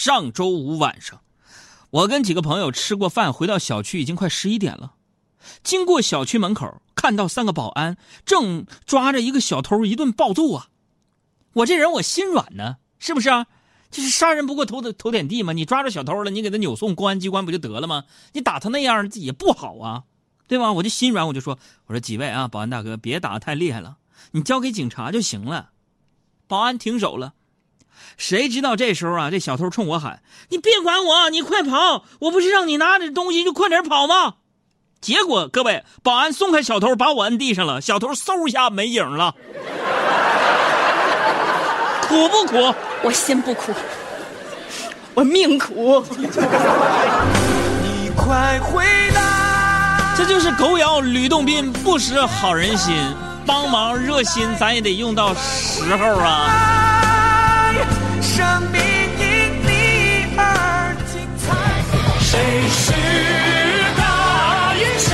上周五晚上，我跟几个朋友吃过饭，回到小区已经快十一点了。经过小区门口，看到三个保安正抓着一个小偷一顿暴揍啊！我这人我心软呢，是不是啊？就是杀人不过头的头点地嘛。你抓着小偷了，你给他扭送公安机关不就得了吗？你打他那样也不好啊，对吧？我就心软，我就说：“我说几位啊，保安大哥，别打的太厉害了，你交给警察就行了。”保安停手了。谁知道这时候啊，这小偷冲我喊：“你别管我，你快跑！我不是让你拿着东西就快点跑吗？”结果各位，保安松开小偷，把我摁地上了，小偷嗖一下没影了。苦不苦？我心不苦，我命苦。你快回答！这就是狗咬吕洞宾，不识好人心。帮忙热心，咱也得用到时候啊。生命因你而精彩。谁是大英雄？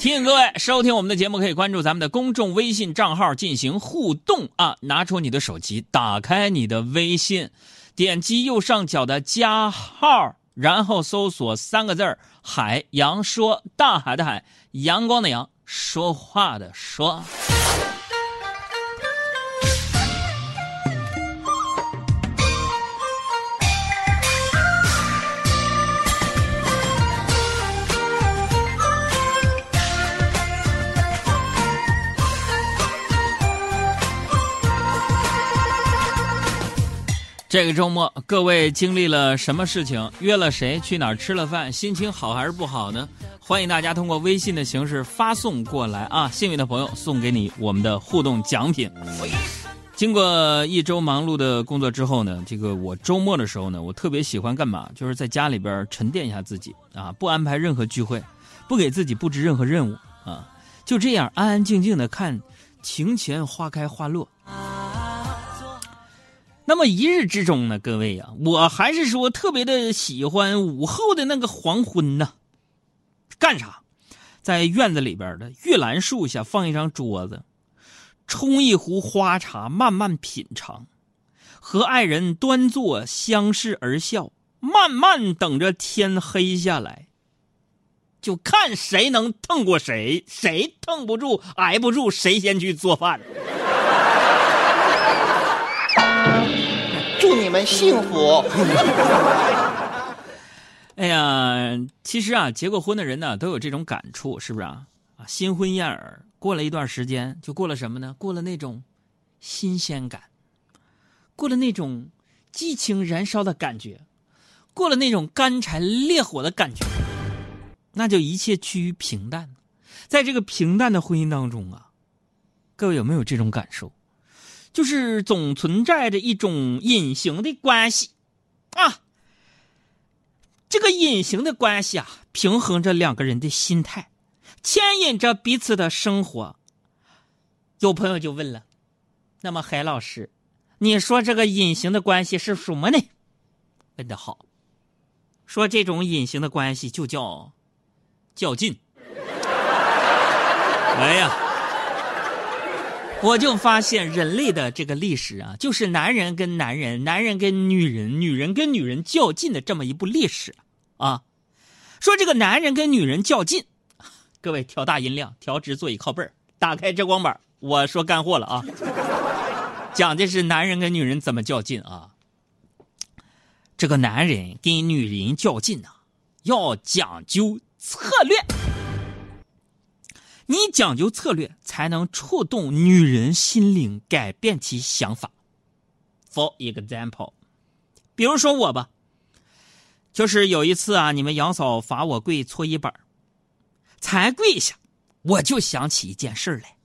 提醒各位，收听我们的节目可以关注咱们的公众微信账号进行互动啊！拿出你的手机，打开你的微信，点击右上角的加号。然后搜索三个字儿“海洋说”，大海的海，阳光的阳，说话的说。这个周末，各位经历了什么事情？约了谁？去哪儿吃了饭？心情好还是不好呢？欢迎大家通过微信的形式发送过来啊！幸运的朋友送给你我们的互动奖品。经过一周忙碌的工作之后呢，这个我周末的时候呢，我特别喜欢干嘛？就是在家里边沉淀一下自己啊，不安排任何聚会，不给自己布置任何任务啊，就这样安安静静的看庭前花开花落。那么一日之中呢，各位呀，我还是说特别的喜欢午后的那个黄昏呢。干啥？在院子里边的玉兰树下放一张桌子，冲一壶花茶，慢慢品尝，和爱人端坐，相视而笑，慢慢等着天黑下来。就看谁能腾过谁，谁腾不住、挨不住，谁先去做饭。们幸福。哎呀，其实啊，结过婚的人呢，都有这种感触，是不是啊？啊，新婚燕尔，过了一段时间，就过了什么呢？过了那种新鲜感，过了那种激情燃烧的感觉，过了那种干柴烈火的感觉，那就一切趋于平淡。在这个平淡的婚姻当中啊，各位有没有这种感受？就是总存在着一种隐形的关系，啊，这个隐形的关系啊，平衡着两个人的心态，牵引着彼此的生活。有朋友就问了，那么海老师，你说这个隐形的关系是什么呢？问的好，说这种隐形的关系就叫较劲。哎呀！我就发现人类的这个历史啊，就是男人跟男人、男人跟女人、女人跟女人较劲的这么一部历史啊。说这个男人跟女人较劲，各位调大音量，调直座椅靠背打开遮光板，我说干货了啊。讲的是男人跟女人怎么较劲啊？这个男人跟女人较劲呐，要讲究策略。你讲究策略，才能触动女人心灵，改变其想法。For example，比如说我吧，就是有一次啊，你们杨嫂罚我跪搓衣板才跪下，我就想起一件事来，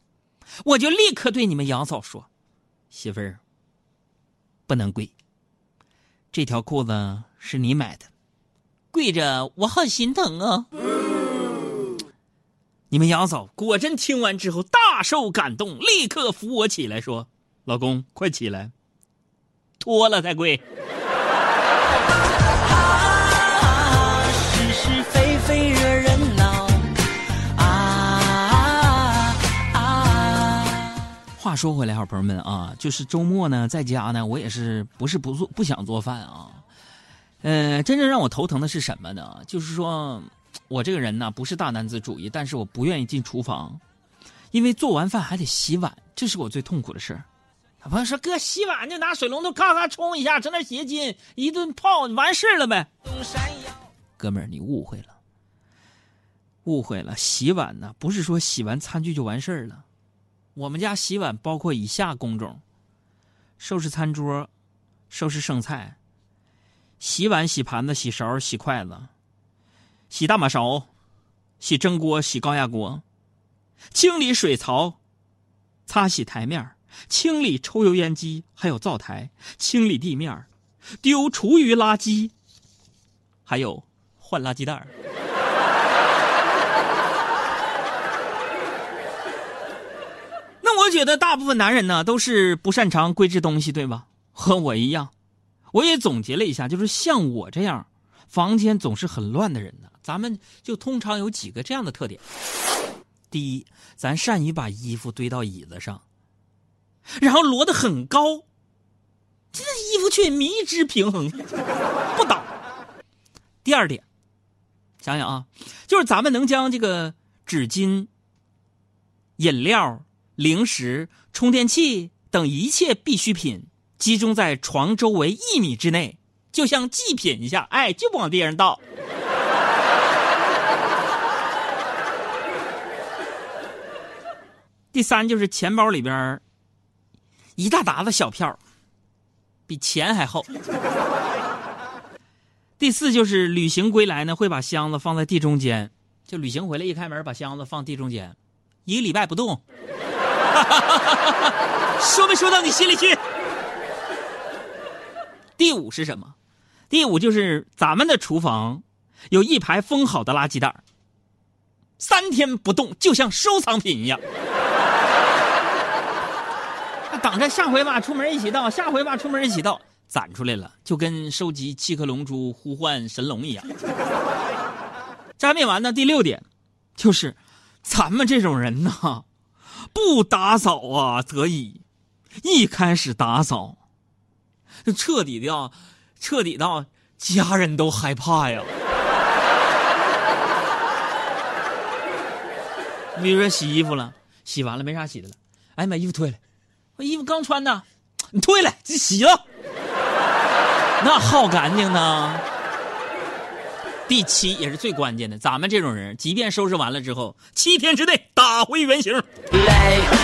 我就立刻对你们杨嫂说：“媳妇儿，不能跪，这条裤子是你买的，跪着我好心疼啊。”你们杨嫂果真听完之后大受感动，立刻扶我起来，说：“老公，快起来，脱了再跪。”是是非非惹人恼啊啊！话说回来，好朋友们啊，就是周末呢，在家呢，我也是不是不做不想做饭啊。呃，真正让我头疼的是什么呢？就是说我这个人呢，不是大男子主义，但是我不愿意进厨房，因为做完饭还得洗碗，这是我最痛苦的事儿。朋友说：“哥，洗碗就拿水龙头咔咔冲一下，整点洗洁精，一顿泡完事了呗。”哥们儿，你误会了，误会了。洗碗呢，不是说洗完餐具就完事儿了。我们家洗碗包括以下工种：收拾餐桌、收拾剩菜、洗碗、洗盘子、洗勺、洗筷子、洗大马勺、洗蒸锅、洗高压锅、清理水槽、擦洗台面、清理抽油烟机，还有灶台、清理地面、丢厨余垃圾，还有换垃圾袋儿。我觉得大部分男人呢都是不擅长归置东西，对吧？和我一样，我也总结了一下，就是像我这样，房间总是很乱的人呢，咱们就通常有几个这样的特点：第一，咱善于把衣服堆到椅子上，然后摞得很高，这衣服却迷之平衡，不倒；第二点，想想啊，就是咱们能将这个纸巾、饮料。零食、充电器等一切必需品集中在床周围一米之内，就像祭品一下，哎，就不往地上倒。第三就是钱包里边一大沓子小票，比钱还厚。第四就是旅行归来呢，会把箱子放在地中间，就旅行回来一开门，把箱子放地中间，一个礼拜不动。说没说到你心里去？第五是什么？第五就是咱们的厨房有一排封好的垃圾袋三天不动就像收藏品一样。等着下回吧，出门一起倒，下回吧，出门一起倒，攒出来了，就跟收集七颗龙珠呼唤神龙一样。这还没完呢，第六点就是咱们这种人呢。不打扫啊，则已。一开始打扫，就彻底的，彻底到家人都害怕呀。你比如说洗衣服了，洗完了没啥洗的了，哎，把衣服退了，我衣服刚穿呢，你退了，你洗了，那好干净呢。第七也是最关键的，咱们这种人，即便收拾完了之后，七天之内打回原形。累，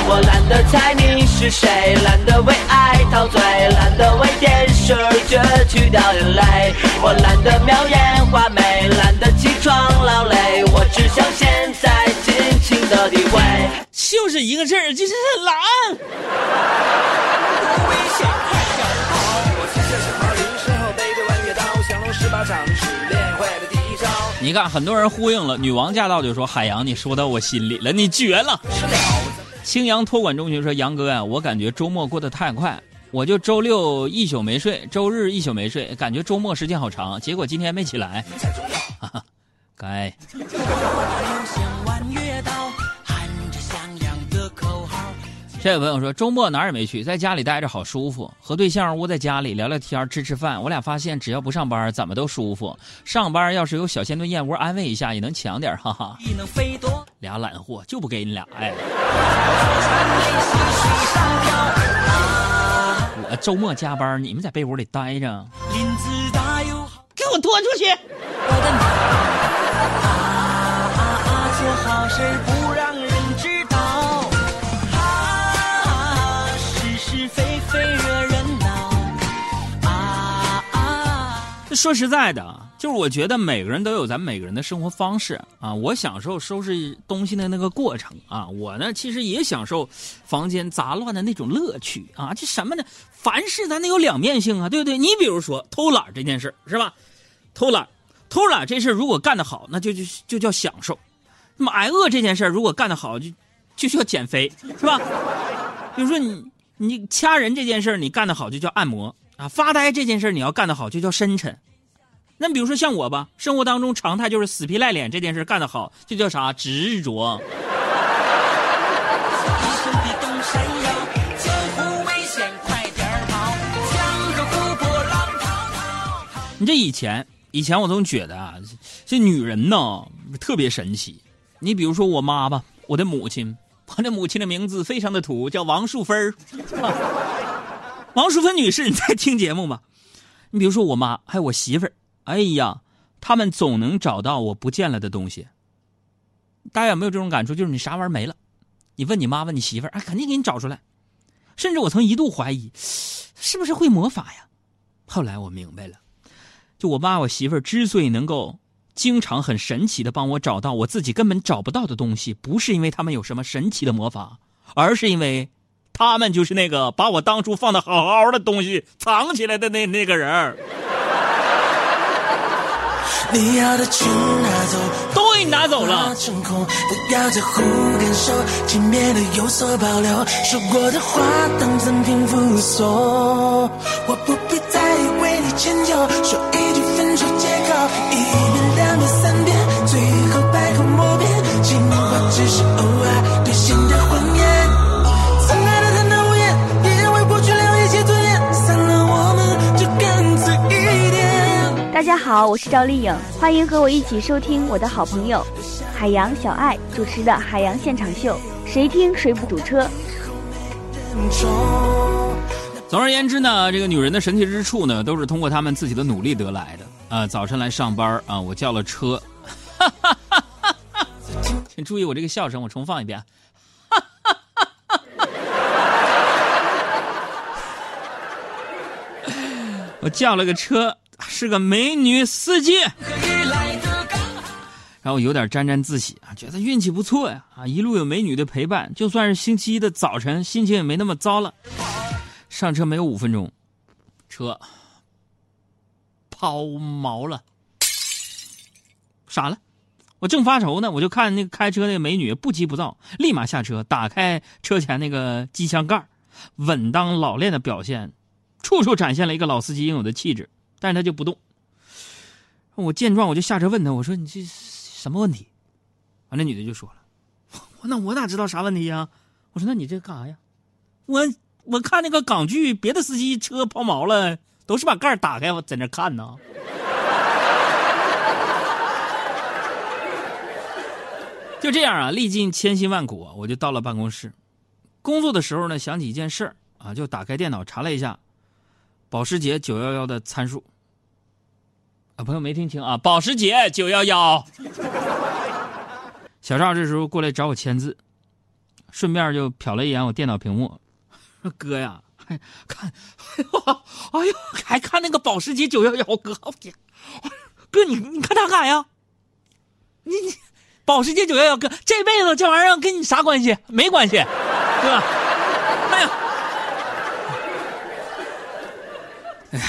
我懒得猜你是谁，懒得为爱陶醉，懒得为电视剧去掉眼泪，我懒得描眼画眉，懒得起床劳累，我只想现在尽情的体会。就是一个字儿，就是懒。你看，很多人呼应了。女王驾到就说：“海洋，你说到我心里了，你绝了。”青阳托管中学说：“杨哥呀，我感觉周末过得太快，我就周六一宿没睡，周日一宿没睡，感觉周末时间好长，结果今天没起来。”哈哈该。这位朋友说，周末哪儿也没去，在家里待着好舒服，和对象窝在家里聊聊天、吃吃饭。我俩发现，只要不上班，怎么都舒服。上班要是有小仙炖燕窝安慰一下，也能强点哈哈。俩懒货就不给你俩哎。我周末加班，你们在被窝里待着。给我拖出去！说实在的，就是我觉得每个人都有咱每个人的生活方式啊。我享受收拾东西的那个过程啊，我呢其实也享受房间杂乱的那种乐趣啊。这什么呢？凡事咱得有两面性啊，对不对？你比如说偷懒这件事是吧？偷懒，偷懒这事如果干得好，那就就就叫享受。那么挨饿这件事如果干得好，就就叫减肥，是吧？比如说你你掐人这件事你干得好，就叫按摩。啊，发呆这件事你要干得好，就叫深沉。那比如说像我吧，生活当中常态就是死皮赖脸这件事干得好，这叫啥执着？你这以前以前我总觉得啊，这女人呐特别神奇。你比如说我妈吧，我的母亲，我这母亲的名字非常的土，叫王淑芬儿。王淑芬女士，你在听节目吗？你比如说我妈，还有我媳妇儿。哎呀，他们总能找到我不见了的东西。大家有没有这种感触？就是你啥玩意儿没了，你问你妈，问你媳妇儿，哎，肯定给你找出来。甚至我曾一度怀疑，是不是会魔法呀？后来我明白了，就我妈我媳妇儿之所以能够经常很神奇的帮我找到我自己根本找不到的东西，不是因为他们有什么神奇的魔法，而是因为他们就是那个把我当初放的好好的东西藏起来的那那个人儿。你要的全拿走，都给你拿走了。成空，不要在乎感受，见面的有所保留。说过的话当赠品附送，我不必再为你迁就，说一句分手借口，一遍两遍三遍，最后百口莫辩，情话只是偶好，我是赵丽颖，欢迎和我一起收听我的好朋友海洋小爱主持的《海洋现场秀》，谁听谁不堵车。总而言之呢，这个女人的神奇之处呢，都是通过她们自己的努力得来的。啊，早晨来上班啊，我叫了车，请注意我这个笑声，我重放一遍。我叫了个车，是个美女司机，然后有点沾沾自喜啊，觉得运气不错呀啊，一路有美女的陪伴，就算是星期一的早晨，心情也没那么糟了。上车没有五分钟，车抛锚了，傻了。我正发愁呢，我就看那个开车那个美女不急不躁，立马下车，打开车前那个机箱盖稳当老练的表现，处处展现了一个老司机应有的气质。但是他就不动。我见状，我就下车问他，我说：“你这什么问题？”完，那女的就说了：“我那我哪知道啥问题呀？”我说：“那你这干啥呀？”我。我看那个港剧，别的司机车抛锚了，都是把盖打开，我在那看呢。就这样啊，历尽千辛万苦，我就到了办公室。工作的时候呢，想起一件事儿啊，就打开电脑查了一下保时捷911的参数。啊，朋友没听清啊，保时捷911。小赵这时候过来找我签字，顺便就瞟了一眼我电脑屏幕。哥呀，还看，哎呦，哎呦，还看那个保时捷九幺幺，哥，我天，哥你你看他干啥呀？你你，保时捷九幺幺，哥这辈子这玩意儿跟你啥关系？没关系，哥，哎呀，哎呀，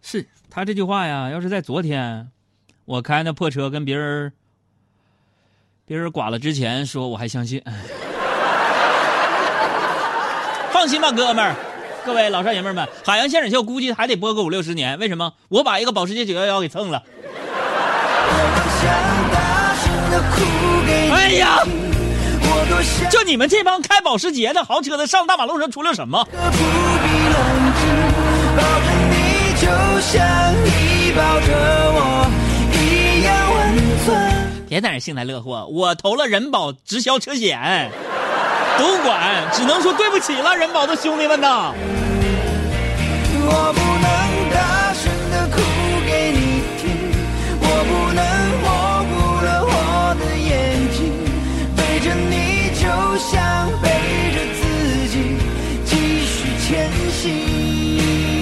是他这句话呀，要是在昨天，我开那破车跟别人别人剐了之前说，我还相信。放心吧，哥们儿，各位老少爷们们，海洋现场秀估计还得播个五六十年。为什么？我把一个保时捷九幺幺给蹭了。哎呀，就你们这帮开保时捷的豪车的，上大马路上出了什么？别在那幸灾乐祸，我投了人保直销车险。都管，只能说对不起了，人保的兄弟们呐。我不想背着自己继续前行。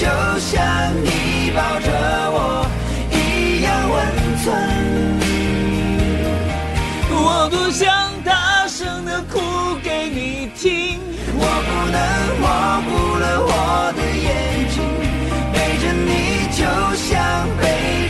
就像你抱着我一样温存，我多想大声的哭给你听，我不能模糊了我的眼睛，背着你就像背着。